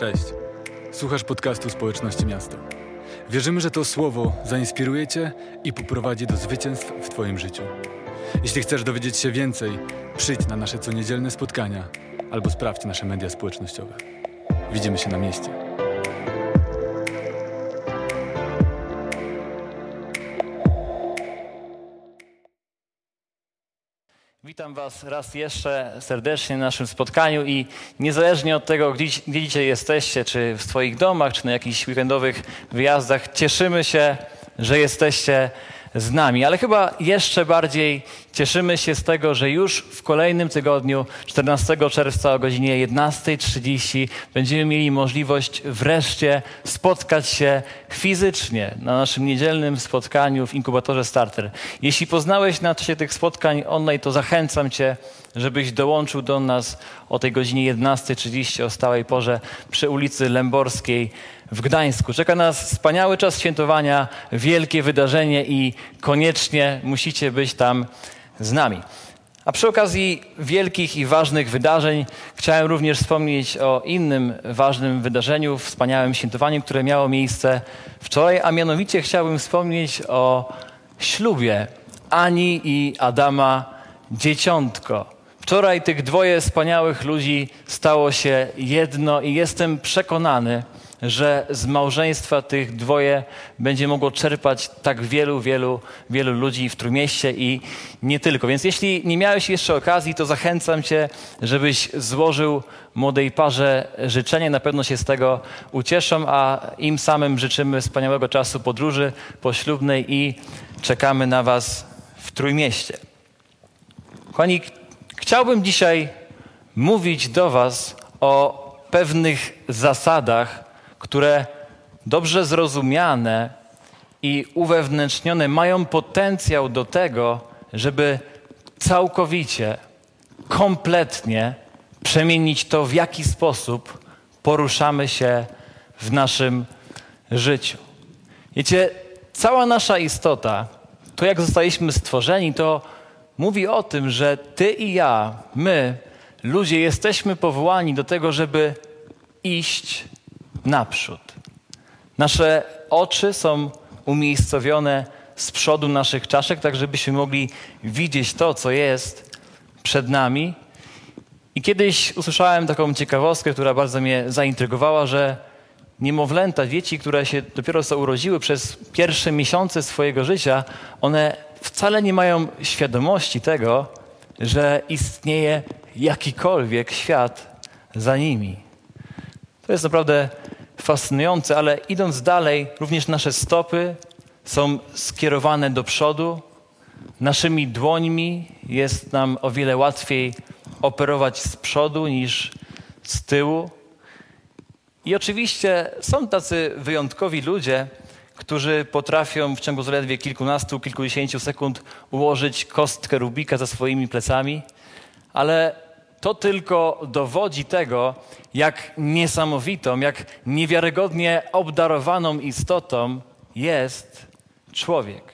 Cześć. Słuchasz podcastu Społeczności Miasta. Wierzymy, że to słowo zainspiruje Cię i poprowadzi do zwycięstw w Twoim życiu. Jeśli chcesz dowiedzieć się więcej, przyjdź na nasze coniedzielne spotkania albo sprawdź nasze media społecznościowe. Widzimy się na mieście. Witam Was raz jeszcze serdecznie na naszym spotkaniu i niezależnie od tego, gdzie, gdzie dzisiaj jesteście, czy w swoich domach, czy na jakichś weekendowych wyjazdach, cieszymy się, że jesteście z nami. Ale chyba jeszcze bardziej cieszymy się z tego, że już w kolejnym tygodniu, 14 czerwca o godzinie 11.30, będziemy mieli możliwość wreszcie spotkać się fizycznie na naszym niedzielnym spotkaniu w inkubatorze Starter. Jeśli poznałeś na czasie tych spotkań online, to zachęcam Cię, żebyś dołączył do nas o tej godzinie 11.30 o stałej porze przy ulicy Lęborskiej w Gdańsku. Czeka nas wspaniały czas świętowania, wielkie wydarzenie i koniecznie musicie być tam z nami. A przy okazji wielkich i ważnych wydarzeń chciałem również wspomnieć o innym ważnym wydarzeniu, wspaniałym świętowaniu, które miało miejsce wczoraj, a mianowicie chciałbym wspomnieć o ślubie Ani i Adama Dzieciątko. Wczoraj tych dwoje wspaniałych ludzi stało się jedno i jestem przekonany, że z małżeństwa tych dwoje będzie mogło czerpać tak wielu, wielu, wielu ludzi w Trójmieście i nie tylko. Więc jeśli nie miałeś jeszcze okazji, to zachęcam Cię, żebyś złożył młodej parze życzenie. Na pewno się z tego ucieszą, a im samym życzymy wspaniałego czasu podróży poślubnej i czekamy na Was w Trójmieście. Kochani, chciałbym dzisiaj mówić do Was o pewnych zasadach, które dobrze zrozumiane i uwewnętrznione mają potencjał do tego, żeby całkowicie, kompletnie przemienić to, w jaki sposób poruszamy się w naszym życiu. Wiecie, cała nasza istota, to jak zostaliśmy stworzeni, to mówi o tym, że ty i ja, my, ludzie, jesteśmy powołani do tego, żeby iść naprzód. Nasze oczy są umiejscowione z przodu naszych czaszek, tak żebyśmy mogli widzieć to, co jest przed nami. I kiedyś usłyszałem taką ciekawostkę, która bardzo mnie zaintrygowała, że niemowlęta, dzieci, które się dopiero co urodziły przez pierwsze miesiące swojego życia, one wcale nie mają świadomości tego, że istnieje jakikolwiek świat za nimi. To jest naprawdę fascynujące, ale idąc dalej, również nasze stopy są skierowane do przodu. Naszymi dłońmi jest nam o wiele łatwiej operować z przodu niż z tyłu. I oczywiście są tacy wyjątkowi ludzie, którzy potrafią w ciągu zaledwie kilkunastu, kilkudziesięciu sekund ułożyć kostkę Rubika za swoimi plecami, ale to tylko dowodzi tego, jak niesamowitą, jak niewiarygodnie obdarowaną istotą jest człowiek.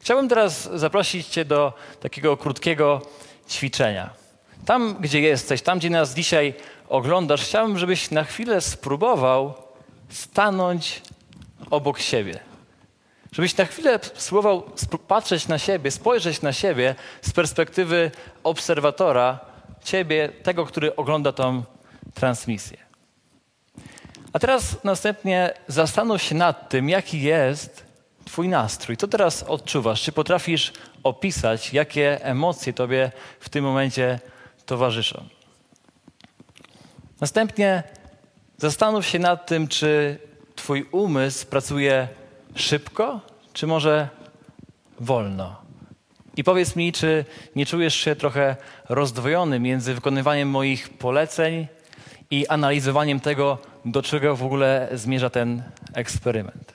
Chciałbym teraz zaprosić Cię do takiego krótkiego ćwiczenia. Tam, gdzie jesteś, tam, gdzie nas dzisiaj oglądasz, chciałbym, żebyś na chwilę spróbował stanąć obok siebie. Żebyś na chwilę spróbował patrzeć na siebie, spojrzeć na siebie z perspektywy obserwatora, ciebie, tego, który ogląda tą transmisję. A teraz następnie zastanów się nad tym, jaki jest Twój nastrój. Co teraz odczuwasz? Czy potrafisz opisać, jakie emocje Tobie w tym momencie towarzyszą? Następnie zastanów się nad tym, czy Twój umysł pracuje szybko, czy może wolno? I powiedz mi, czy nie czujesz się trochę rozdwojony między wykonywaniem moich poleceń i analizowaniem tego, do czego w ogóle zmierza ten eksperyment?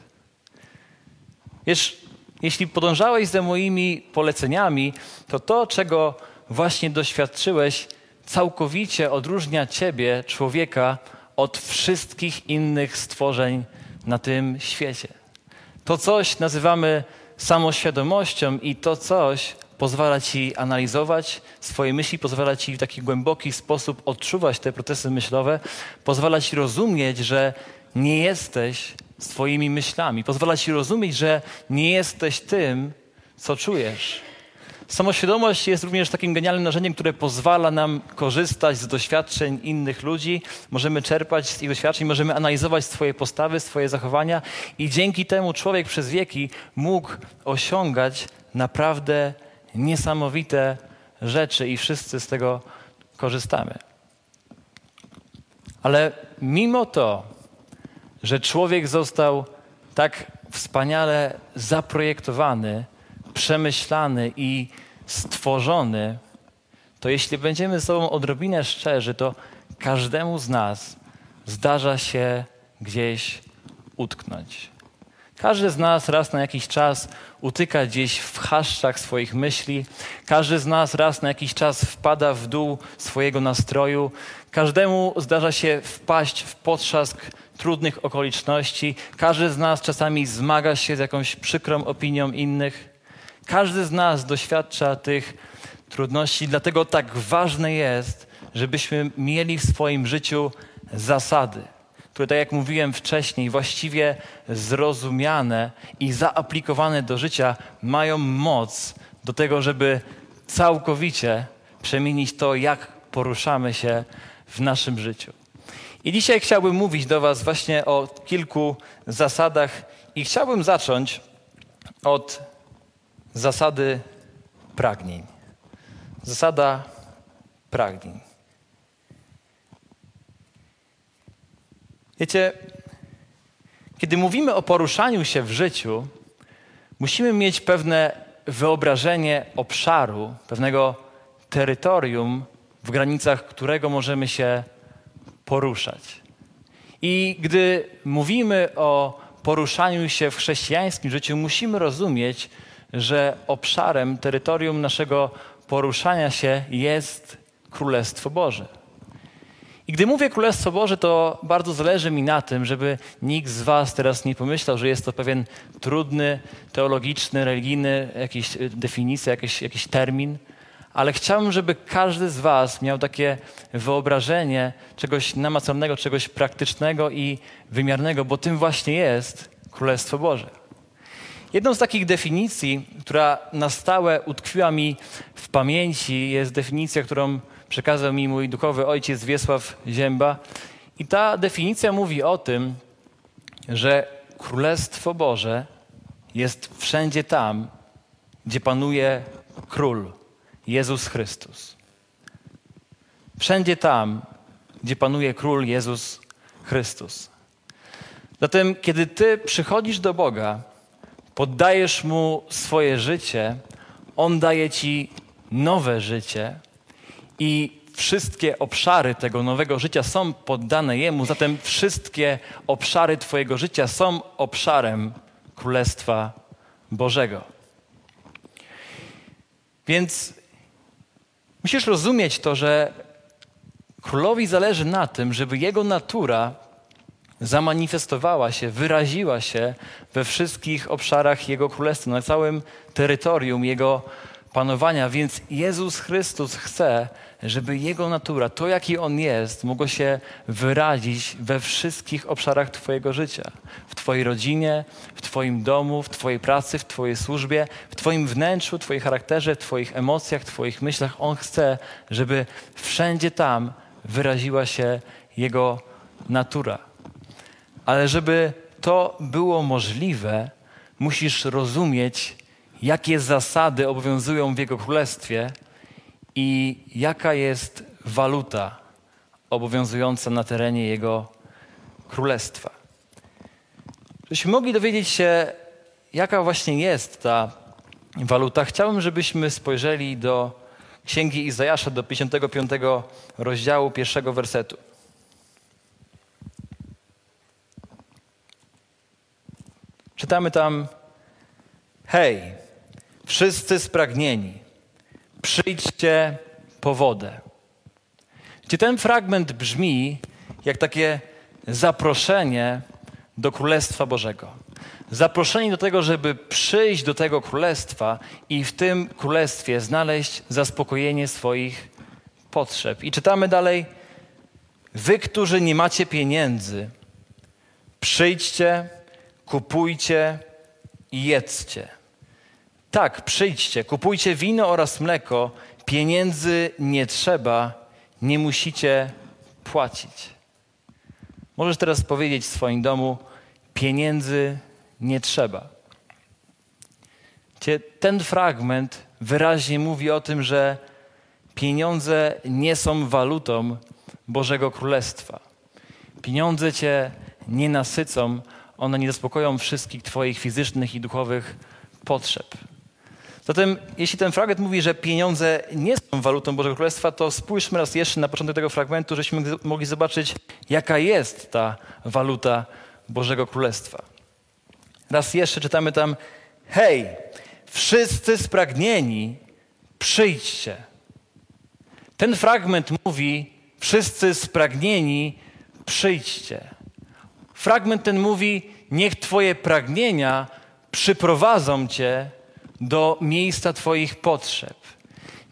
Wiesz, jeśli podążałeś za moimi poleceniami, to to, czego właśnie doświadczyłeś, całkowicie odróżnia ciebie, człowieka, od wszystkich innych stworzeń na tym świecie. To coś nazywamy samoświadomością i to coś pozwala ci analizować swoje myśli, pozwala ci w taki głęboki sposób odczuwać te procesy myślowe, pozwala ci rozumieć, że nie jesteś swoimi myślami, pozwala ci rozumieć, że nie jesteś tym, co czujesz. Samoświadomość jest również takim genialnym narzędziem, które pozwala nam korzystać z doświadczeń innych ludzi. Możemy czerpać z ich doświadczeń, możemy analizować swoje postawy, swoje zachowania i dzięki temu człowiek przez wieki mógł osiągać naprawdę niesamowite rzeczy i wszyscy z tego korzystamy. Ale mimo to, że człowiek został tak wspaniale zaprojektowany, przemyślany i stworzony, to jeśli będziemy ze sobą odrobinę szczerzy, to każdemu z nas zdarza się gdzieś utknąć. Każdy z nas raz na jakiś czas utyka gdzieś w chaszczach swoich myśli. Każdy z nas raz na jakiś czas wpada w dół swojego nastroju. Każdemu zdarza się wpaść w potrzask trudnych okoliczności. Każdy z nas czasami zmaga się z jakąś przykrą opinią innych. Każdy z nas doświadcza tych trudności, dlatego tak ważne jest, żebyśmy mieli w swoim życiu zasady, które, tak jak mówiłem wcześniej, właściwie zrozumiane i zaaplikowane do życia, mają moc do tego, żeby całkowicie przemienić to, jak poruszamy się w naszym życiu. I dzisiaj chciałbym mówić do Was właśnie o kilku zasadach, i chciałbym zacząć od zasady pragnień. Zasada pragnień. Wiecie, kiedy mówimy o poruszaniu się w życiu, musimy mieć pewne wyobrażenie obszaru, pewnego terytorium, w granicach którego możemy się poruszać. I gdy mówimy o poruszaniu się w chrześcijańskim życiu, musimy rozumieć, że obszarem, terytorium naszego poruszania się jest Królestwo Boże. I gdy mówię Królestwo Boże, to bardzo zależy mi na tym, żeby nikt z Was teraz nie pomyślał, że jest to pewien trudny, teologiczny, religijny, jakiś y, definicja, jakiś, jakiś termin, ale chciałbym, żeby każdy z Was miał takie wyobrażenie czegoś namacalnego, czegoś praktycznego i wymiarnego, bo tym właśnie jest Królestwo Boże. Jedną z takich definicji, która na stałe utkwiła mi w pamięci, jest definicja, którą przekazał mi mój duchowy ojciec Wiesław Zięba. I ta definicja mówi o tym, że Królestwo Boże jest wszędzie tam, gdzie panuje Król, Jezus Chrystus. Wszędzie tam, gdzie panuje Król Jezus Chrystus. Zatem, kiedy Ty przychodzisz do Boga, poddajesz Mu swoje życie, On daje Ci nowe życie i wszystkie obszary tego nowego życia są poddane Jemu, zatem wszystkie obszary Twojego życia są obszarem Królestwa Bożego. Więc musisz rozumieć to, że królowi zależy na tym, żeby jego natura zamanifestowała się, wyraziła się we wszystkich obszarach Jego Królestwa, na całym terytorium Jego panowania. Więc Jezus Chrystus chce, żeby Jego natura, to jaki On jest, mogło się wyrazić we wszystkich obszarach Twojego życia. W Twojej rodzinie, w Twoim domu, w Twojej pracy, w Twojej służbie, w Twoim wnętrzu, w Twoim charakterze, w Twoich emocjach, w Twoich myślach. On chce, żeby wszędzie tam wyraziła się Jego natura. Ale żeby to było możliwe, musisz rozumieć, jakie zasady obowiązują w Jego Królestwie i jaka jest waluta obowiązująca na terenie Jego Królestwa. Żebyśmy mogli dowiedzieć się, jaka właśnie jest ta waluta, chciałbym, żebyśmy spojrzeli do Księgi Izajasza, do 55 rozdziału pierwszego wersetu. Czytamy tam: Hej, wszyscy spragnieni, przyjdźcie po wodę. Gdzie ten fragment brzmi jak takie zaproszenie do Królestwa Bożego. zaproszeni do tego, żeby przyjść do tego królestwa i w tym królestwie znaleźć zaspokojenie swoich potrzeb. I czytamy dalej: Wy, którzy nie macie pieniędzy, przyjdźcie, kupujcie i jedzcie. Tak, przyjdźcie, kupujcie wino oraz mleko, pieniędzy nie trzeba, nie musicie płacić. Możesz teraz powiedzieć w swoim domu: pieniędzy nie trzeba. Ten fragment wyraźnie mówi o tym, że pieniądze nie są walutą Bożego Królestwa. Pieniądze cię nie nasycą, one nie zaspokoją wszystkich Twoich fizycznych i duchowych potrzeb. Zatem, jeśli ten fragment mówi, że pieniądze nie są walutą Bożego Królestwa, to spójrzmy raz jeszcze na początek tego fragmentu, żebyśmy mogli zobaczyć, jaka jest ta waluta Bożego Królestwa. Raz jeszcze czytamy tam: Hej, wszyscy spragnieni, przyjdźcie. Ten fragment mówi: Wszyscy spragnieni, przyjdźcie. Fragment ten mówi: Niech Twoje pragnienia przyprowadzą Cię do miejsca Twoich potrzeb.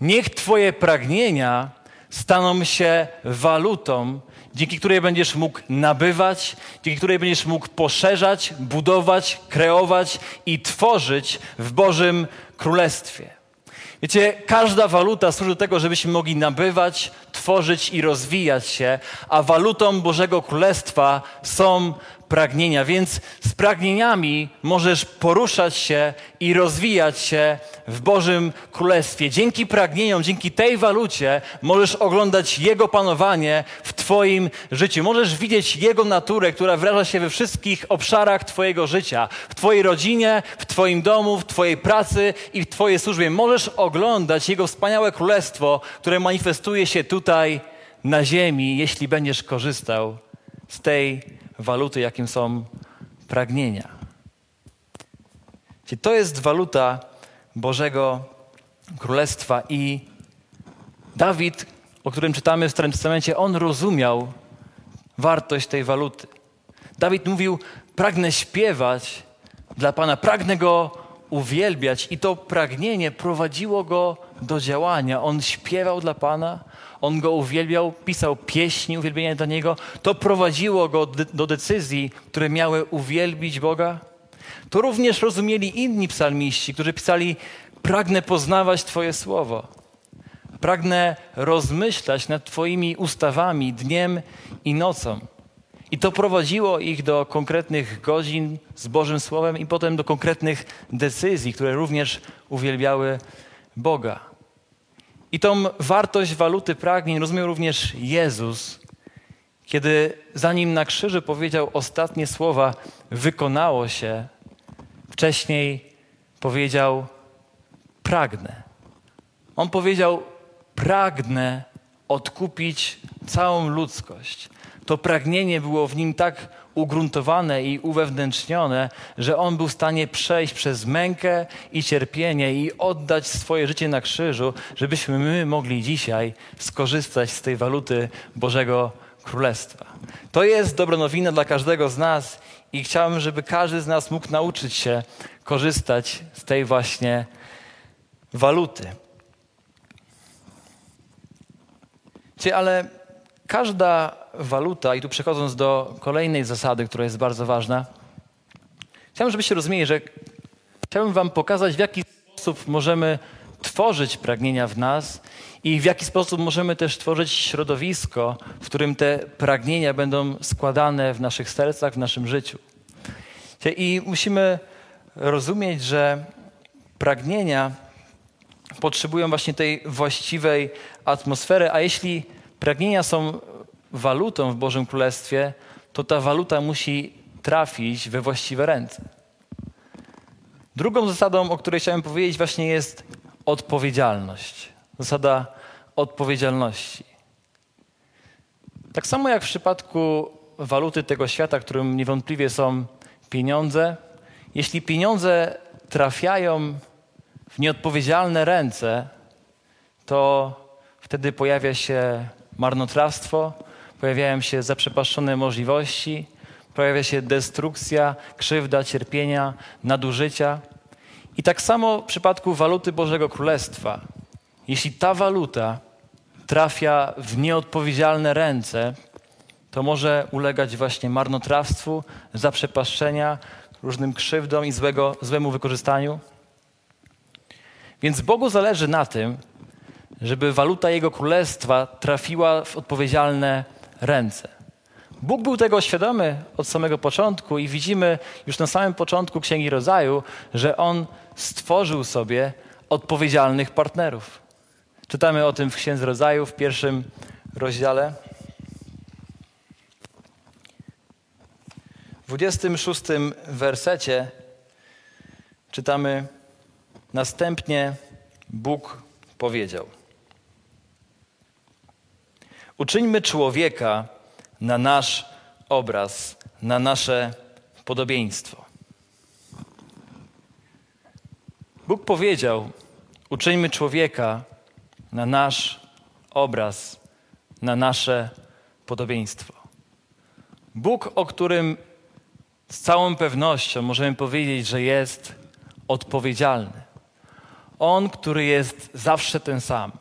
Niech Twoje pragnienia staną się walutą, dzięki której będziesz mógł nabywać, dzięki której będziesz mógł poszerzać, budować, kreować i tworzyć w Bożym Królestwie. Wiecie, każda waluta służy do tego, żebyśmy mogli nabywać, tworzyć i rozwijać się, a walutą Bożego Królestwa są pragnienia. Więc z pragnieniami możesz poruszać się i rozwijać się w Bożym Królestwie. Dzięki pragnieniom, dzięki tej walucie możesz oglądać Jego panowanie w Twoim życiu. Możesz widzieć Jego naturę, która wyraża się we wszystkich obszarach Twojego życia. W Twojej rodzinie, w Twoim domu, w Twojej pracy i w Twojej służbie. Możesz oglądać Jego wspaniałe królestwo, które manifestuje się tutaj na ziemi, jeśli będziesz korzystał z tej waluty, jakim są pragnienia. Czyli to jest waluta Bożego Królestwa i Dawid, o którym czytamy w Starym Testamencie, on rozumiał wartość tej waluty. Dawid mówił, pragnę śpiewać dla Pana, pragnę Go uwielbiać i to pragnienie prowadziło go do działania. On śpiewał dla Pana, on go uwielbiał, pisał pieśni uwielbienia dla niego. To prowadziło go do decyzji, które miały uwielbić Boga. To również rozumieli inni psalmiści, którzy pisali: Pragnę poznawać Twoje słowo. Pragnę rozmyślać nad Twoimi ustawami dniem i nocą. I to prowadziło ich do konkretnych godzin z Bożym Słowem i potem do konkretnych decyzji, które również uwielbiały Boga. I tą wartość waluty pragnień rozumiał również Jezus, kiedy zanim na krzyżu powiedział ostatnie słowa, wykonało się, wcześniej powiedział: Pragnę. On powiedział: Pragnę odkupić całą ludzkość. To pragnienie było w nim tak ugruntowane i uwewnętrznione, że on był w stanie przejść przez mękę i cierpienie i oddać swoje życie na krzyżu, żebyśmy my mogli dzisiaj skorzystać z tej waluty Bożego Królestwa. To jest dobra nowina dla każdego z nas i chciałbym, żeby każdy z nas mógł nauczyć się korzystać z tej właśnie waluty. Ale każda waluta, i tu przechodząc do kolejnej zasady, która jest bardzo ważna, chciałbym, żebyście rozumieli, że chciałbym Wam pokazać, w jaki sposób możemy tworzyć pragnienia w nas i w jaki sposób możemy też tworzyć środowisko, w którym te pragnienia będą składane w naszych sercach, w naszym życiu. I musimy rozumieć, że pragnienia potrzebują właśnie tej właściwej atmosfery, a jeśli pragnienia są walutą w Bożym Królestwie, to ta waluta musi trafić we właściwe ręce. Drugą zasadą, o której chciałem powiedzieć, właśnie jest odpowiedzialność. Zasada odpowiedzialności. Tak samo jak w przypadku waluty tego świata, którym niewątpliwie są pieniądze, jeśli pieniądze trafiają w nieodpowiedzialne ręce, to wtedy pojawia się marnotrawstwo, pojawiają się zaprzepaszczone możliwości, pojawia się destrukcja, krzywda, cierpienia, nadużycia. I tak samo w przypadku waluty Bożego Królestwa. Jeśli ta waluta trafia w nieodpowiedzialne ręce, to może ulegać właśnie marnotrawstwu, zaprzepaszczenia, różnym krzywdom i złego, złemu wykorzystaniu. Więc Bogu zależy na tym, żeby waluta Jego Królestwa trafiła w odpowiedzialne ręce. Bóg był tego świadomy od samego początku i widzimy już na samym początku Księgi Rodzaju, że On stworzył sobie odpowiedzialnych partnerów. Czytamy o tym w Księdze Rodzaju w pierwszym rozdziale. W 26 wersecie czytamy następnie Bóg powiedział: Uczyńmy człowieka na nasz obraz, na nasze podobieństwo. Bóg powiedział: Uczyńmy człowieka na nasz obraz, na nasze podobieństwo. Bóg, o którym z całą pewnością możemy powiedzieć, że jest odpowiedzialny. On, który jest zawsze ten sam,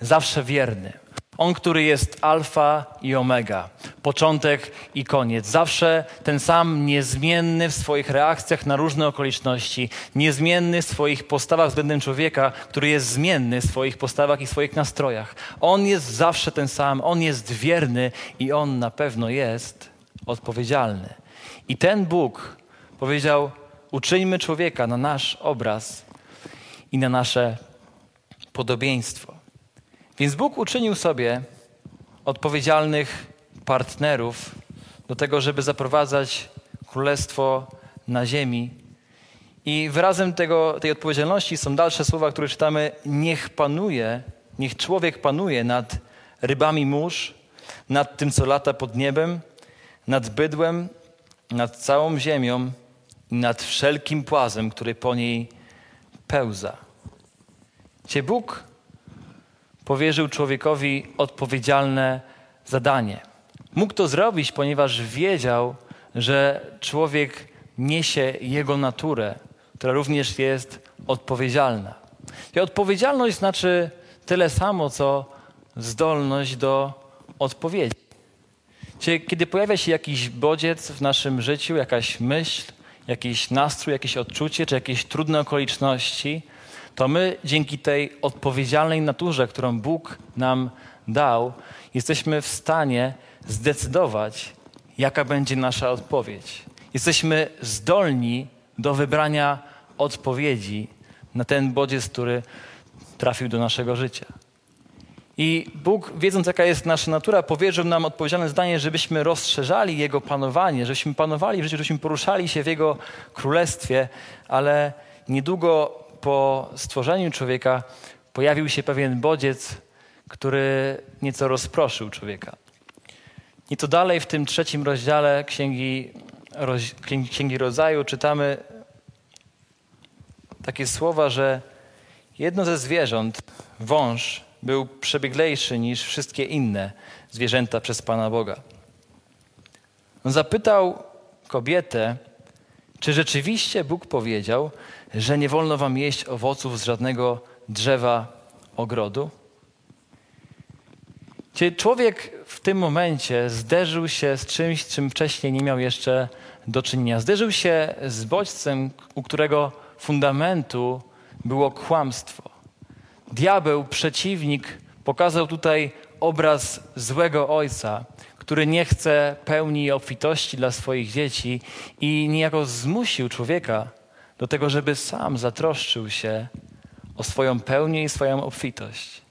zawsze wierny. On, który jest alfa i omega, początek i koniec. Zawsze ten sam, niezmienny w swoich reakcjach na różne okoliczności, niezmienny w swoich postawach względem człowieka, który jest zmienny w swoich postawach i swoich nastrojach. On jest zawsze ten sam, on jest wierny i on na pewno jest odpowiedzialny. I ten Bóg powiedział: Uczyńmy człowieka na nasz obraz i na nasze podobieństwo. Więc Bóg uczynił sobie odpowiedzialnych partnerów do tego, żeby zaprowadzać królestwo na ziemi. I wyrazem tego, tej odpowiedzialności są dalsze słowa, które czytamy: Niech panuje, niech człowiek panuje nad rybami mórz, nad tym, co lata pod niebem, nad bydłem, nad całą ziemią i nad wszelkim płazem, który po niej pełza. Gdzie Bóg powierzył człowiekowi odpowiedzialne zadanie. Mógł to zrobić, ponieważ wiedział, że człowiek niesie jego naturę, która również jest odpowiedzialna. I odpowiedzialność znaczy tyle samo, co zdolność do odpowiedzi. Czyli kiedy pojawia się jakiś bodziec w naszym życiu, jakaś myśl, jakiś nastrój, jakieś odczucie, czy jakieś trudne okoliczności, to my dzięki tej odpowiedzialnej naturze, którą Bóg nam dał, jesteśmy w stanie zdecydować, jaka będzie nasza odpowiedź. Jesteśmy zdolni do wybrania odpowiedzi na ten bodziec, który trafił do naszego życia. I Bóg, wiedząc jaka jest nasza natura, powierzył nam odpowiedzialne zdanie, żebyśmy rozszerzali Jego panowanie, żebyśmy panowali w życiu, żebyśmy poruszali się w Jego królestwie, ale niedługo po stworzeniu człowieka pojawił się pewien bodziec, który nieco rozproszył człowieka. To dalej w tym trzecim rozdziale Księgi, Księgi Rodzaju czytamy takie słowa, że jedno ze zwierząt, wąż, był przebieglejszy niż wszystkie inne zwierzęta przez Pana Boga. On zapytał kobietę, czy rzeczywiście Bóg powiedział, że nie wolno wam jeść owoców z żadnego drzewa ogrodu? Czyli człowiek w tym momencie zderzył się z czymś, czym wcześniej nie miał jeszcze do czynienia. Zderzył się z bodźcem, u którego fundamentu było kłamstwo. Diabeł, przeciwnik, pokazał tutaj obraz złego ojca, który nie chce pełni obfitości dla swoich dzieci i niejako zmusił człowieka do tego, żeby sam zatroszczył się o swoją pełnię i swoją obfitość.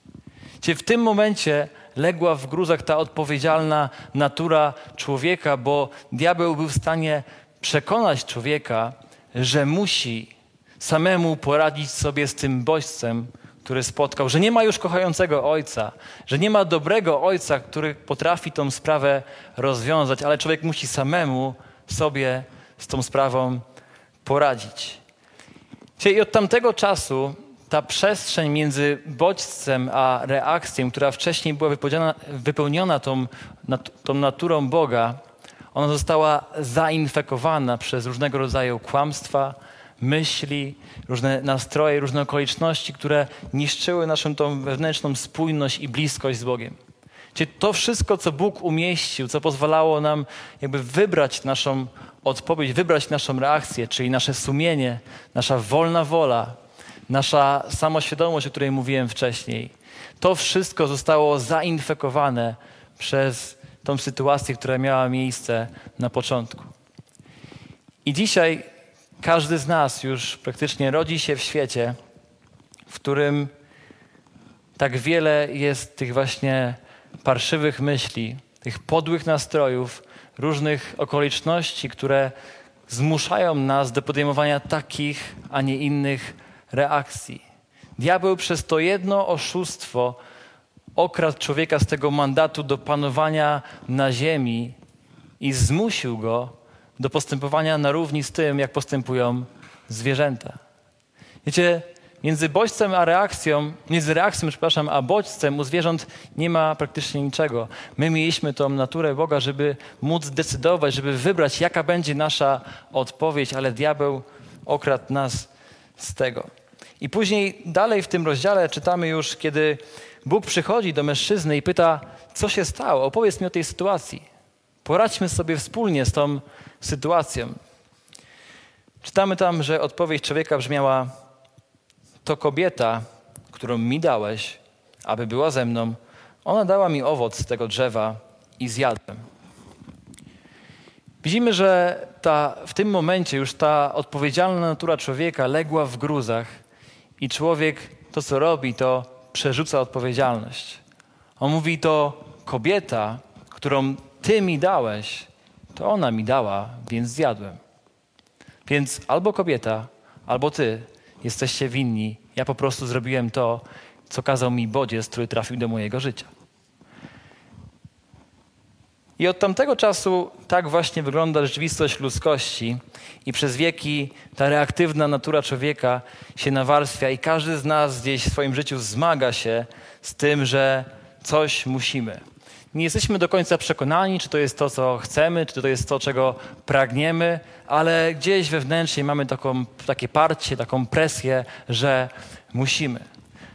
Czyli w tym momencie legła w gruzach ta odpowiedzialna natura człowieka, bo diabeł był w stanie przekonać człowieka, że musi samemu poradzić sobie z tym bodźcem, który spotkał, że nie ma już kochającego ojca, że nie ma dobrego ojca, który potrafi tą sprawę rozwiązać, ale człowiek musi samemu sobie z tą sprawą poradzić. Czyli od tamtego czasu ta przestrzeń między bodźcem a reakcją, która wcześniej była wypełniona, tą, tą naturą Boga, Ona została zainfekowana przez różnego rodzaju kłamstwa, myśli, różne nastroje, różne okoliczności, które niszczyły naszą tą wewnętrzną spójność i bliskość z Bogiem. Czyli to wszystko, co Bóg umieścił, co pozwalało nam jakby wybrać naszą odpowiedź, wybrać naszą reakcję, czyli nasze sumienie, nasza wolna wola, nasza samoświadomość, o której mówiłem wcześniej, to wszystko zostało zainfekowane przez tą sytuację, która miała miejsce na początku. I dzisiaj każdy z nas już praktycznie rodzi się w świecie, w którym tak wiele jest tych właśnie parszywych myśli, tych podłych nastrojów, różnych okoliczności, które zmuszają nas do podejmowania takich, a nie innych reakcji. Diabeł przez to jedno oszustwo okradł człowieka z tego mandatu do panowania na ziemi i zmusił go do postępowania na równi z tym, jak postępują zwierzęta. Wiecie, między bodźcem a reakcją, między reakcją, przepraszam, a bodźcem u zwierząt nie ma praktycznie niczego. My mieliśmy tą naturę Boga, żeby móc decydować, żeby wybrać, jaka będzie nasza odpowiedź, ale diabeł okradł nas z tego. I później dalej w tym rozdziale czytamy już, kiedy Bóg przychodzi do mężczyzny i pyta, co się stało, opowiedz mi o tej sytuacji. Poradźmy sobie wspólnie z tą sytuacją. Czytamy tam, że odpowiedź człowieka brzmiała: To kobieta, którą mi dałeś, aby była ze mną, ona dała mi owoc tego drzewa i zjadłem. Widzimy, że ta, w tym momencie już ta odpowiedzialna natura człowieka legła w gruzach i człowiek to, co robi, to przerzuca odpowiedzialność. On mówi: To kobieta, którą ty mi dałeś, to ona mi dała, więc zjadłem. Więc albo kobieta, albo ty jesteście winni. Ja po prostu zrobiłem to, co kazał mi bodziec, który trafił do mojego życia. I od tamtego czasu tak właśnie wygląda rzeczywistość ludzkości i przez wieki ta reaktywna natura człowieka się nawarstwia i każdy z nas gdzieś w swoim życiu zmaga się z tym, że coś musimy. Nie jesteśmy do końca przekonani, czy to jest to, co chcemy, czy to jest to, czego pragniemy, ale gdzieś wewnętrznie mamy taką, takie parcie, taką presję, że musimy.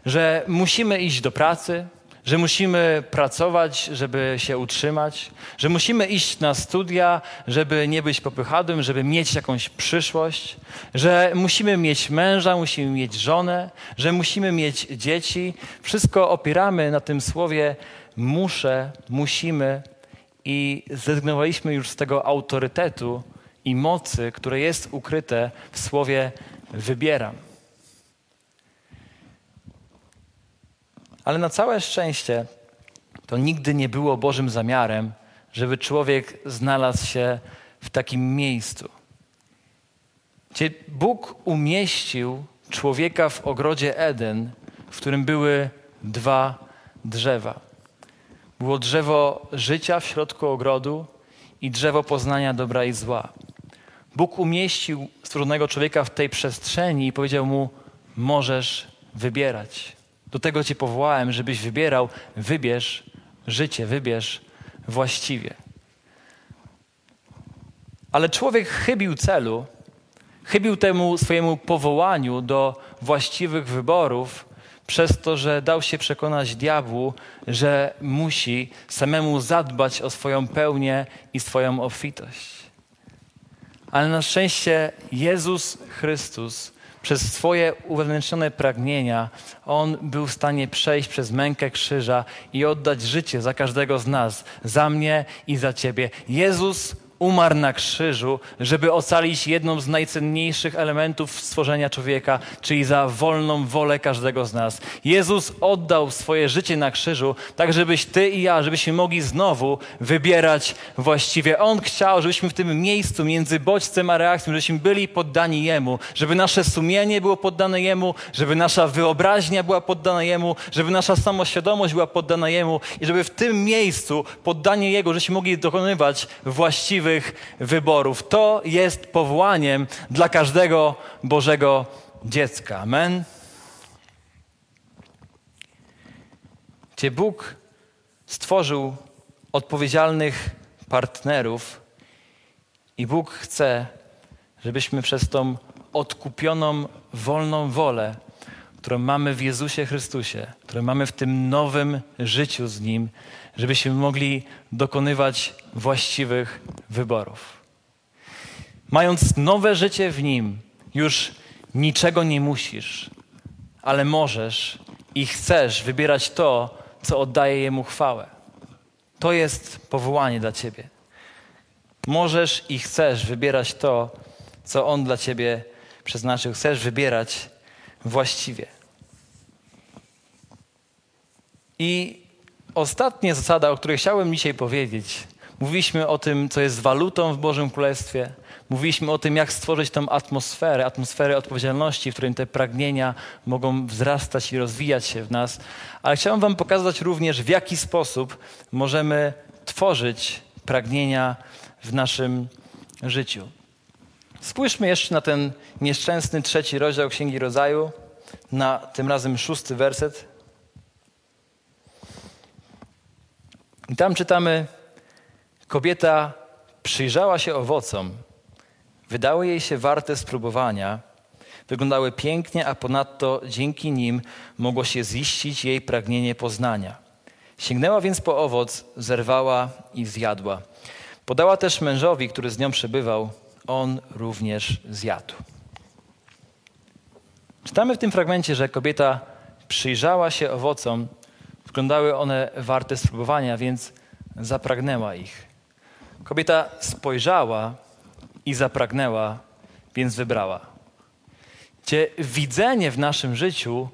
Że musimy iść do pracy, że musimy pracować, żeby się utrzymać, że musimy iść na studia, żeby nie być popychadłym, żeby mieć jakąś przyszłość, że musimy mieć męża, musimy mieć żonę, że musimy mieć dzieci. Wszystko opieramy na tym słowie muszę, musimy i zrezygnowaliśmy już z tego autorytetu i mocy, które jest ukryte w słowie wybieram. Ale na całe szczęście to nigdy nie było Bożym zamiarem, żeby człowiek znalazł się w takim miejscu. Gdzie Bóg umieścił człowieka w ogrodzie Eden, w którym były dwa drzewa. Było drzewo życia w środku ogrodu i drzewo poznania dobra i zła. Bóg umieścił stworzonego człowieka w tej przestrzeni i powiedział mu: Możesz wybierać. Do tego Cię powołałem, żebyś wybierał, wybierz życie, wybierz właściwie. Ale człowiek chybił celu, chybił temu swojemu powołaniu do właściwych wyborów przez to, że dał się przekonać diabłu, że musi samemu zadbać o swoją pełnię i swoją obfitość. Ale na szczęście Jezus Chrystus przez swoje uwewnętrznione pragnienia, On był w stanie przejść przez mękę krzyża i oddać życie za każdego z nas, za mnie i za Ciebie. Jezus umarł na krzyżu, żeby ocalić jedną z najcenniejszych elementów stworzenia człowieka, czyli za wolną wolę każdego z nas. Jezus oddał swoje życie na krzyżu, tak żebyś ty i ja, żebyśmy mogli znowu wybierać właściwie. On chciał, żebyśmy w tym miejscu między bodźcem a reakcją, żebyśmy byli poddani Jemu, żeby nasze sumienie było poddane Jemu, żeby nasza wyobraźnia była poddana Jemu, żeby nasza samoświadomość była poddana Jemu i żeby w tym miejscu poddanie Jego, żebyśmy mogli dokonywać właściwych wyborów. To jest powołaniem dla każdego Bożego dziecka. Amen. Gdzie Bóg stworzył odpowiedzialnych partnerów I Bóg chce, żebyśmy przez tą odkupioną, wolną wolę, którą mamy w Jezusie Chrystusie, którą mamy w tym nowym życiu z Nim, żebyśmy mogli dokonywać właściwych wyborów. Mając nowe życie w Nim, już niczego nie musisz, ale możesz i chcesz wybierać to, co oddaje Jemu chwałę. To jest powołanie dla Ciebie. Możesz i chcesz wybierać to, co On dla Ciebie przeznaczył. Chcesz wybierać właściwie. I ostatnia zasada, o której chciałem dzisiaj powiedzieć. Mówiliśmy o tym, co jest walutą w Bożym Królestwie. Mówiliśmy o tym, jak stworzyć tą atmosferę, atmosferę odpowiedzialności, w której te pragnienia mogą wzrastać i rozwijać się w nas. Ale chciałem Wam pokazać również, w jaki sposób możemy tworzyć pragnienia w naszym życiu. Spójrzmy jeszcze na ten nieszczęsny trzeci rozdział Księgi Rodzaju, na tym razem szósty werset. I tam czytamy: Kobieta przyjrzała się owocom, wydały jej się warte spróbowania, wyglądały pięknie, a ponadto dzięki nim mogło się ziścić jej pragnienie poznania. Sięgnęła więc po owoc, zerwała i zjadła. Podała też mężowi, który z nią przebywał, on również zjadł. Czytamy w tym fragmencie, że kobieta przyjrzała się owocom, wyglądały one warte spróbowania, więc zapragnęła ich. Kobieta spojrzała i zapragnęła, więc wybrała. Gdzie widzenie w naszym życiu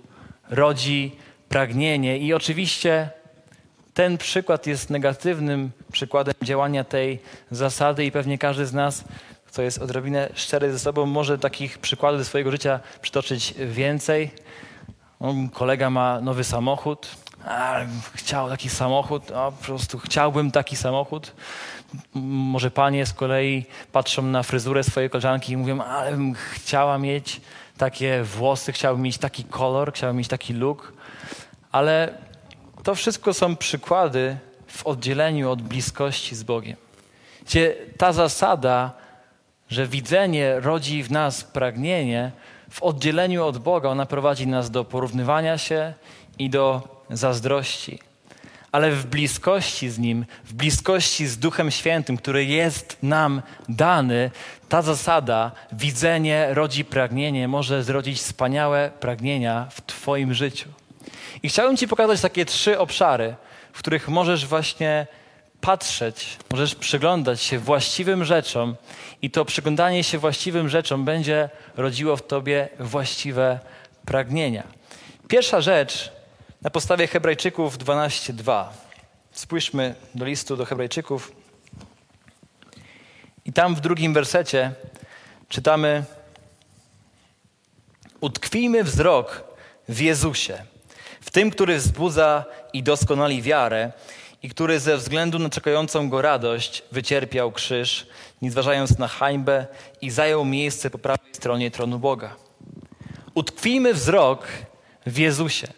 rodzi pragnienie i oczywiście ten przykład jest negatywnym przykładem działania tej zasady i pewnie każdy z nas, kto jest odrobinę szczery ze sobą, może takich przykładów ze swojego życia przytoczyć więcej. kolega ma nowy samochód, a, chciał taki samochód, a, po prostu chciałbym taki samochód. Może panie z kolei patrzą na fryzurę swojej koleżanki i mówią, ale bym chciała mieć takie włosy, chciałbym mieć taki kolor, chciałbym mieć taki look. Ale to wszystko są przykłady w oddzieleniu od bliskości z Bogiem. Gdzie ta zasada, że widzenie rodzi w nas pragnienie, w oddzieleniu od Boga ona prowadzi nas do porównywania się i do zazdrości. Ale w bliskości z Nim, w bliskości z Duchem Świętym, który jest nam dany, ta zasada, widzenie rodzi pragnienie, może zrodzić wspaniałe pragnienia w Twoim życiu. I chciałbym Ci pokazać takie trzy obszary, w których możesz właśnie patrzeć, możesz przyglądać się właściwym rzeczom i to przyglądanie się właściwym rzeczom będzie rodziło w Tobie właściwe pragnienia. Pierwsza rzecz na podstawie Hebrajczyków 12:2. Spójrzmy do listu do Hebrajczyków. I tam w drugim wersecie czytamy: Utkwijmy wzrok w Jezusie w tym, który wzbudza i doskonali wiarę i który ze względu na czekającą go radość wycierpiał krzyż, nie zważając na hańbę i zajął miejsce po prawej stronie tronu Boga. Utkwijmy wzrok w Jezusie.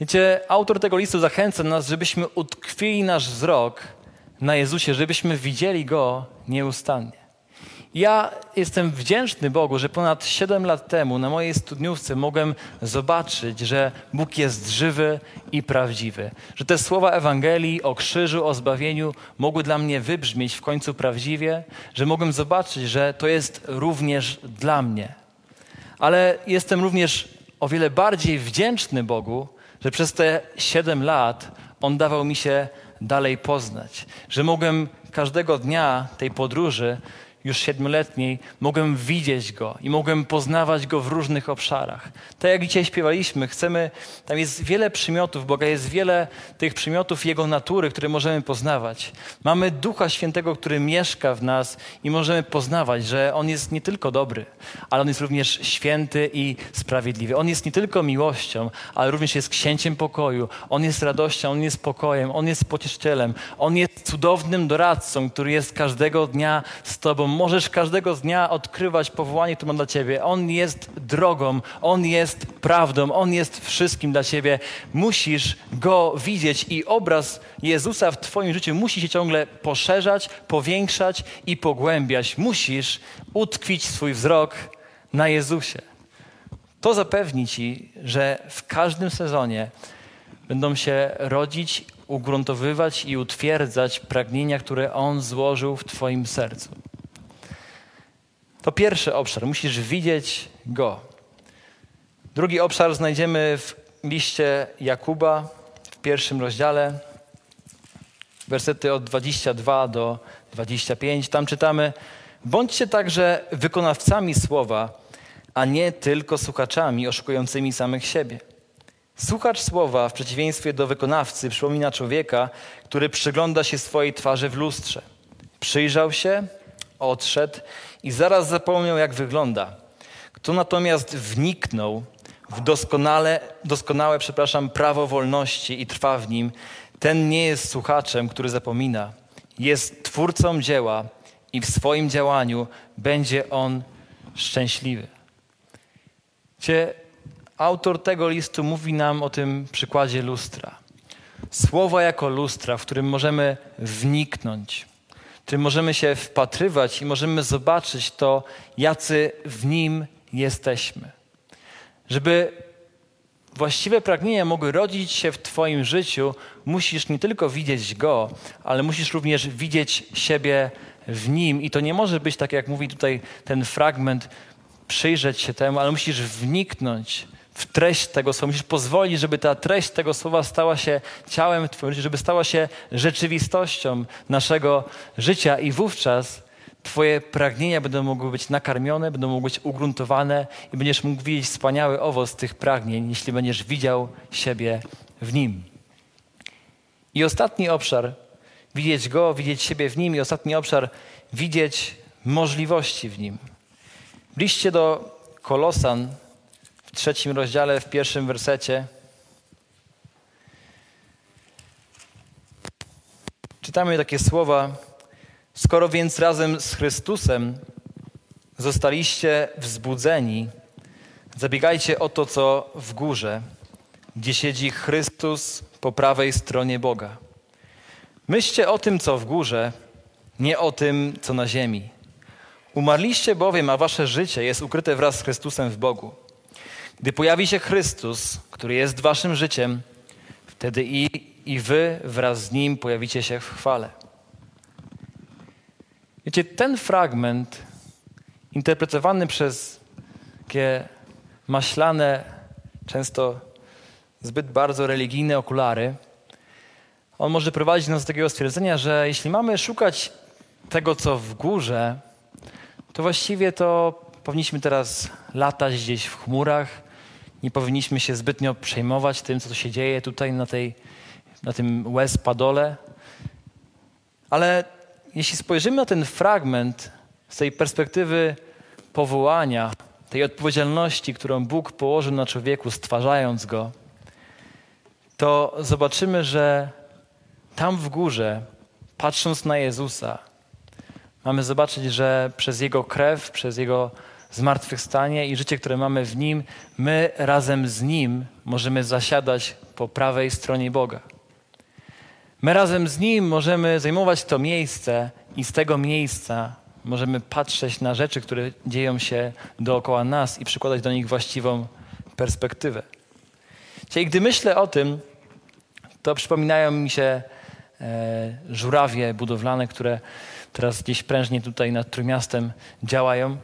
Wiecie, autor tego listu zachęca nas, żebyśmy utkwili nasz wzrok na Jezusie, żebyśmy widzieli Go nieustannie. Ja jestem wdzięczny Bogu, że ponad 7 lat temu na mojej studniówce mogłem zobaczyć, że Bóg jest żywy i prawdziwy. Że te słowa Ewangelii o krzyżu, o zbawieniu mogły dla mnie wybrzmieć w końcu prawdziwie, że mogłem zobaczyć, że to jest również dla mnie. Ale jestem również o wiele bardziej wdzięczny Bogu, że przez te 7 lat On dawał mi się dalej poznać, że mogłem każdego dnia tej podróży już siedmioletniej, mogłem widzieć Go i mogłem poznawać Go w różnych obszarach. Tak jak dzisiaj śpiewaliśmy, chcemy, tam jest wiele przymiotów Boga, jest wiele tych przymiotów Jego natury, które możemy poznawać. Mamy Ducha Świętego, który mieszka w nas i możemy poznawać, że On jest nie tylko dobry, ale On jest również święty i sprawiedliwy. On jest nie tylko miłością, ale również jest księciem pokoju. On jest radością, On jest pokojem, On jest pocieszycielem, On jest cudownym doradcą, który jest każdego dnia z Tobą możesz każdego dnia odkrywać powołanie, które ma dla ciebie. On jest drogą, on jest prawdą, on jest wszystkim dla ciebie. Musisz go widzieć i obraz Jezusa w twoim życiu musi się ciągle poszerzać, powiększać i pogłębiać. Musisz utkwić swój wzrok na Jezusie. To zapewni ci, że w każdym sezonie będą się rodzić, ugruntowywać i utwierdzać pragnienia, które On złożył w Twoim sercu. To pierwszy obszar. Musisz widzieć Go. Drugi obszar znajdziemy w liście Jakuba w pierwszym rozdziale, wersety od 22 do 25. Tam czytamy: Bądźcie także wykonawcami słowa, a nie tylko słuchaczami oszukującymi samych siebie. Słuchacz słowa w przeciwieństwie do wykonawcy przypomina człowieka, który przygląda się swojej twarzy w lustrze. Przyjrzał się, odszedł i zaraz zapomniał, jak wygląda. Kto natomiast wniknął w doskonale, doskonałe przepraszam, prawo wolności i trwa w nim, ten nie jest słuchaczem, który zapomina. Jest twórcą dzieła i w swoim działaniu będzie on szczęśliwy. Cie, autor tego listu mówi nam o tym przykładzie lustra. Słowa jako lustra, w którym możemy wniknąć, którym możemy się wpatrywać i możemy zobaczyć to, jacy w nim jesteśmy. Żeby właściwe pragnienia mogły rodzić się w Twoim życiu, musisz nie tylko widzieć Go, ale musisz również widzieć siebie w Nim. I to nie może być tak, jak mówi tutaj ten fragment, przyjrzeć się temu, ale musisz wniknąć w treść tego słowa. Musisz pozwolić, żeby ta treść tego słowa stała się ciałem w Twoim życiu, żeby stała się rzeczywistością naszego życia i wówczas Twoje pragnienia będą mogły być nakarmione, będą mogły być ugruntowane i będziesz mógł widzieć wspaniały owoc tych pragnień, jeśli będziesz widział siebie w Nim. I ostatni obszar, widzieć Go, widzieć siebie w Nim i ostatni obszar, widzieć możliwości w Nim. W liście do Kolosan trzecim rozdziale, w pierwszym wersecie czytamy takie słowa: Skoro więc razem z Chrystusem zostaliście wzbudzeni, zabiegajcie o to, co w górze, gdzie siedzi Chrystus po prawej stronie Boga. Myślcie o tym, co w górze, nie o tym, co na ziemi. Umarliście bowiem, a wasze życie jest ukryte wraz z Chrystusem w Bogu. Gdy pojawi się Chrystus, który jest waszym życiem, wtedy i, i wy wraz z Nim pojawicie się w chwale. Wiecie, ten fragment interpretowany przez takie maślane, często zbyt bardzo religijne okulary, on może prowadzić nas do takiego stwierdzenia, że jeśli mamy szukać tego, co w górze, to właściwie to powinniśmy teraz latać gdzieś w chmurach, nie powinniśmy się zbytnio przejmować tym, co się dzieje tutaj na, tej, na tym West Padole. Ale jeśli spojrzymy na ten fragment z tej perspektywy powołania, tej odpowiedzialności, którą Bóg położył na człowieku, stwarzając go, to zobaczymy, że tam w górze, patrząc na Jezusa, mamy zobaczyć, że przez Jego krew, przez Jego zmartwychwstanie i życie, które mamy w Nim, my razem z Nim możemy zasiadać po prawej stronie Boga. My razem z Nim możemy zajmować to miejsce i z tego miejsca możemy patrzeć na rzeczy, które dzieją się dookoła nas i przykładać do nich właściwą perspektywę. Czyli gdy myślę o tym, to przypominają mi się e, żurawie budowlane, które teraz gdzieś prężnie tutaj nad Trójmiastem działają.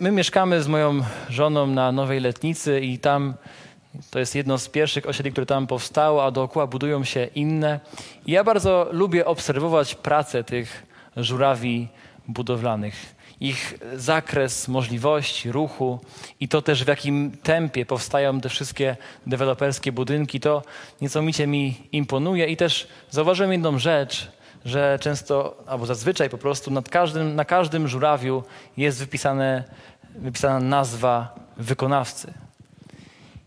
My mieszkamy z moją żoną na Nowej Letnicy i tam to jest jedno z pierwszych osiedli, które tam powstało, a dookoła budują się inne. I ja bardzo lubię obserwować pracę tych żurawi budowlanych. Ich zakres możliwości, ruchu i to też w jakim tempie powstają te wszystkie deweloperskie budynki, to niecomicie mi imponuje. I też zauważyłem jedną rzecz, że często, albo zazwyczaj po prostu nad każdym, na każdym żurawiu jest wypisane, wypisana nazwa wykonawcy.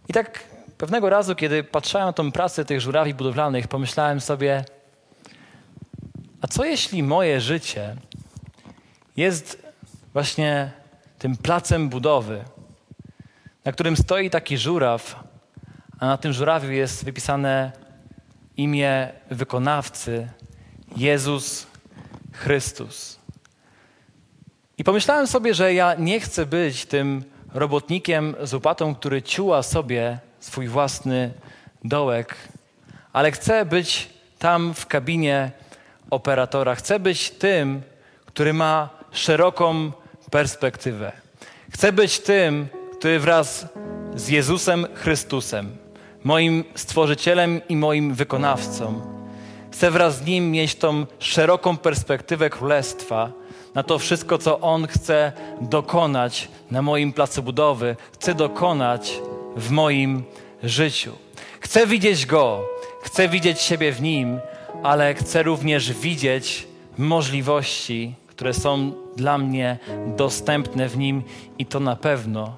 I tak pewnego razu, kiedy patrzyłem na tą pracę tych żurawi budowlanych, pomyślałem sobie, a co jeśli moje życie jest właśnie tym placem budowy, na którym stoi taki żuraw, a na tym żurawiu jest wypisane imię wykonawcy Jezus Chrystus. I pomyślałem sobie, że ja nie chcę być tym robotnikiem z łopatą, który ciuła sobie swój własny dołek, ale chcę być tam w kabinie operatora. Chcę być tym, który ma szeroką perspektywę. Chcę być tym, który wraz z Jezusem Chrystusem, moim stworzycielem i moim wykonawcą, chcę wraz z nim mieć tą szeroką perspektywę królestwa na to wszystko, co on chce dokonać na moim placu budowy, chce dokonać w moim życiu. Chcę widzieć go, chcę widzieć siebie w nim, ale chcę również widzieć możliwości, które są dla mnie dostępne w nim i to na pewno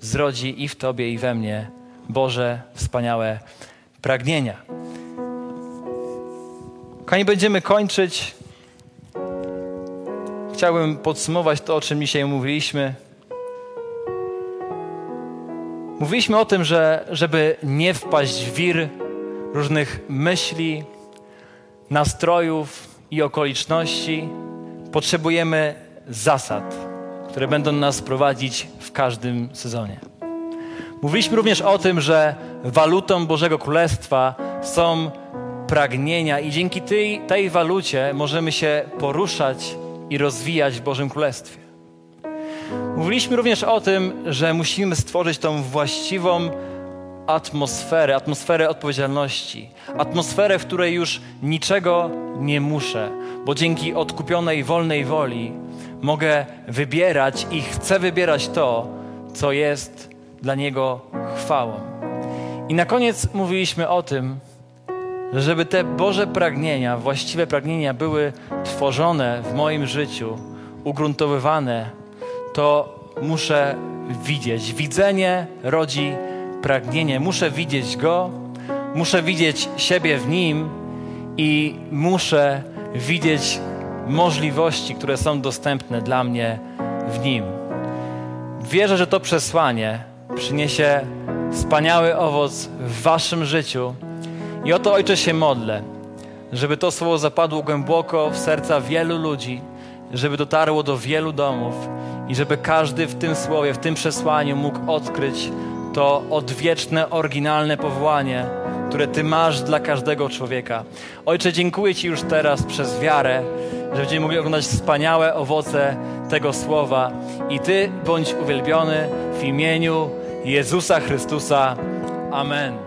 zrodzi i w Tobie, i we mnie Boże wspaniałe pragnienia. Kochani, będziemy kończyć. Chciałbym podsumować to, o czym dzisiaj mówiliśmy. Mówiliśmy o tym, że żeby nie wpaść w wir różnych myśli, nastrojów i okoliczności, potrzebujemy zasad, które będą nas prowadzić w każdym sezonie. Mówiliśmy również o tym, że walutą Bożego Królestwa są pragnienia, i dzięki tej, tej walucie możemy się poruszać i rozwijać w Bożym Królestwie. Mówiliśmy również o tym, że musimy stworzyć tą właściwą atmosferę, atmosferę odpowiedzialności, atmosferę, w której już niczego nie muszę, bo dzięki odkupionej wolnej woli mogę wybierać i chcę wybierać to, co jest dla Niego chwałą. I na koniec mówiliśmy o tym, żeby te Boże pragnienia, właściwe pragnienia były tworzone w moim życiu, ugruntowywane, to muszę widzieć. Widzenie rodzi pragnienie. Muszę widzieć Go, muszę widzieć siebie w Nim i muszę widzieć możliwości, które są dostępne dla mnie w Nim. Wierzę, że to przesłanie przyniesie wspaniały owoc w Waszym życiu. I o to, Ojcze, się modlę, żeby to słowo zapadło głęboko w serca wielu ludzi, żeby dotarło do wielu domów i żeby każdy w tym słowie, w tym przesłaniu mógł odkryć to odwieczne, oryginalne powołanie, które Ty masz dla każdego człowieka. Ojcze, dziękuję Ci już teraz przez wiarę, że będziemy mogli oglądać wspaniałe owoce tego słowa i Ty bądź uwielbiony w imieniu Jezusa Chrystusa. Amen.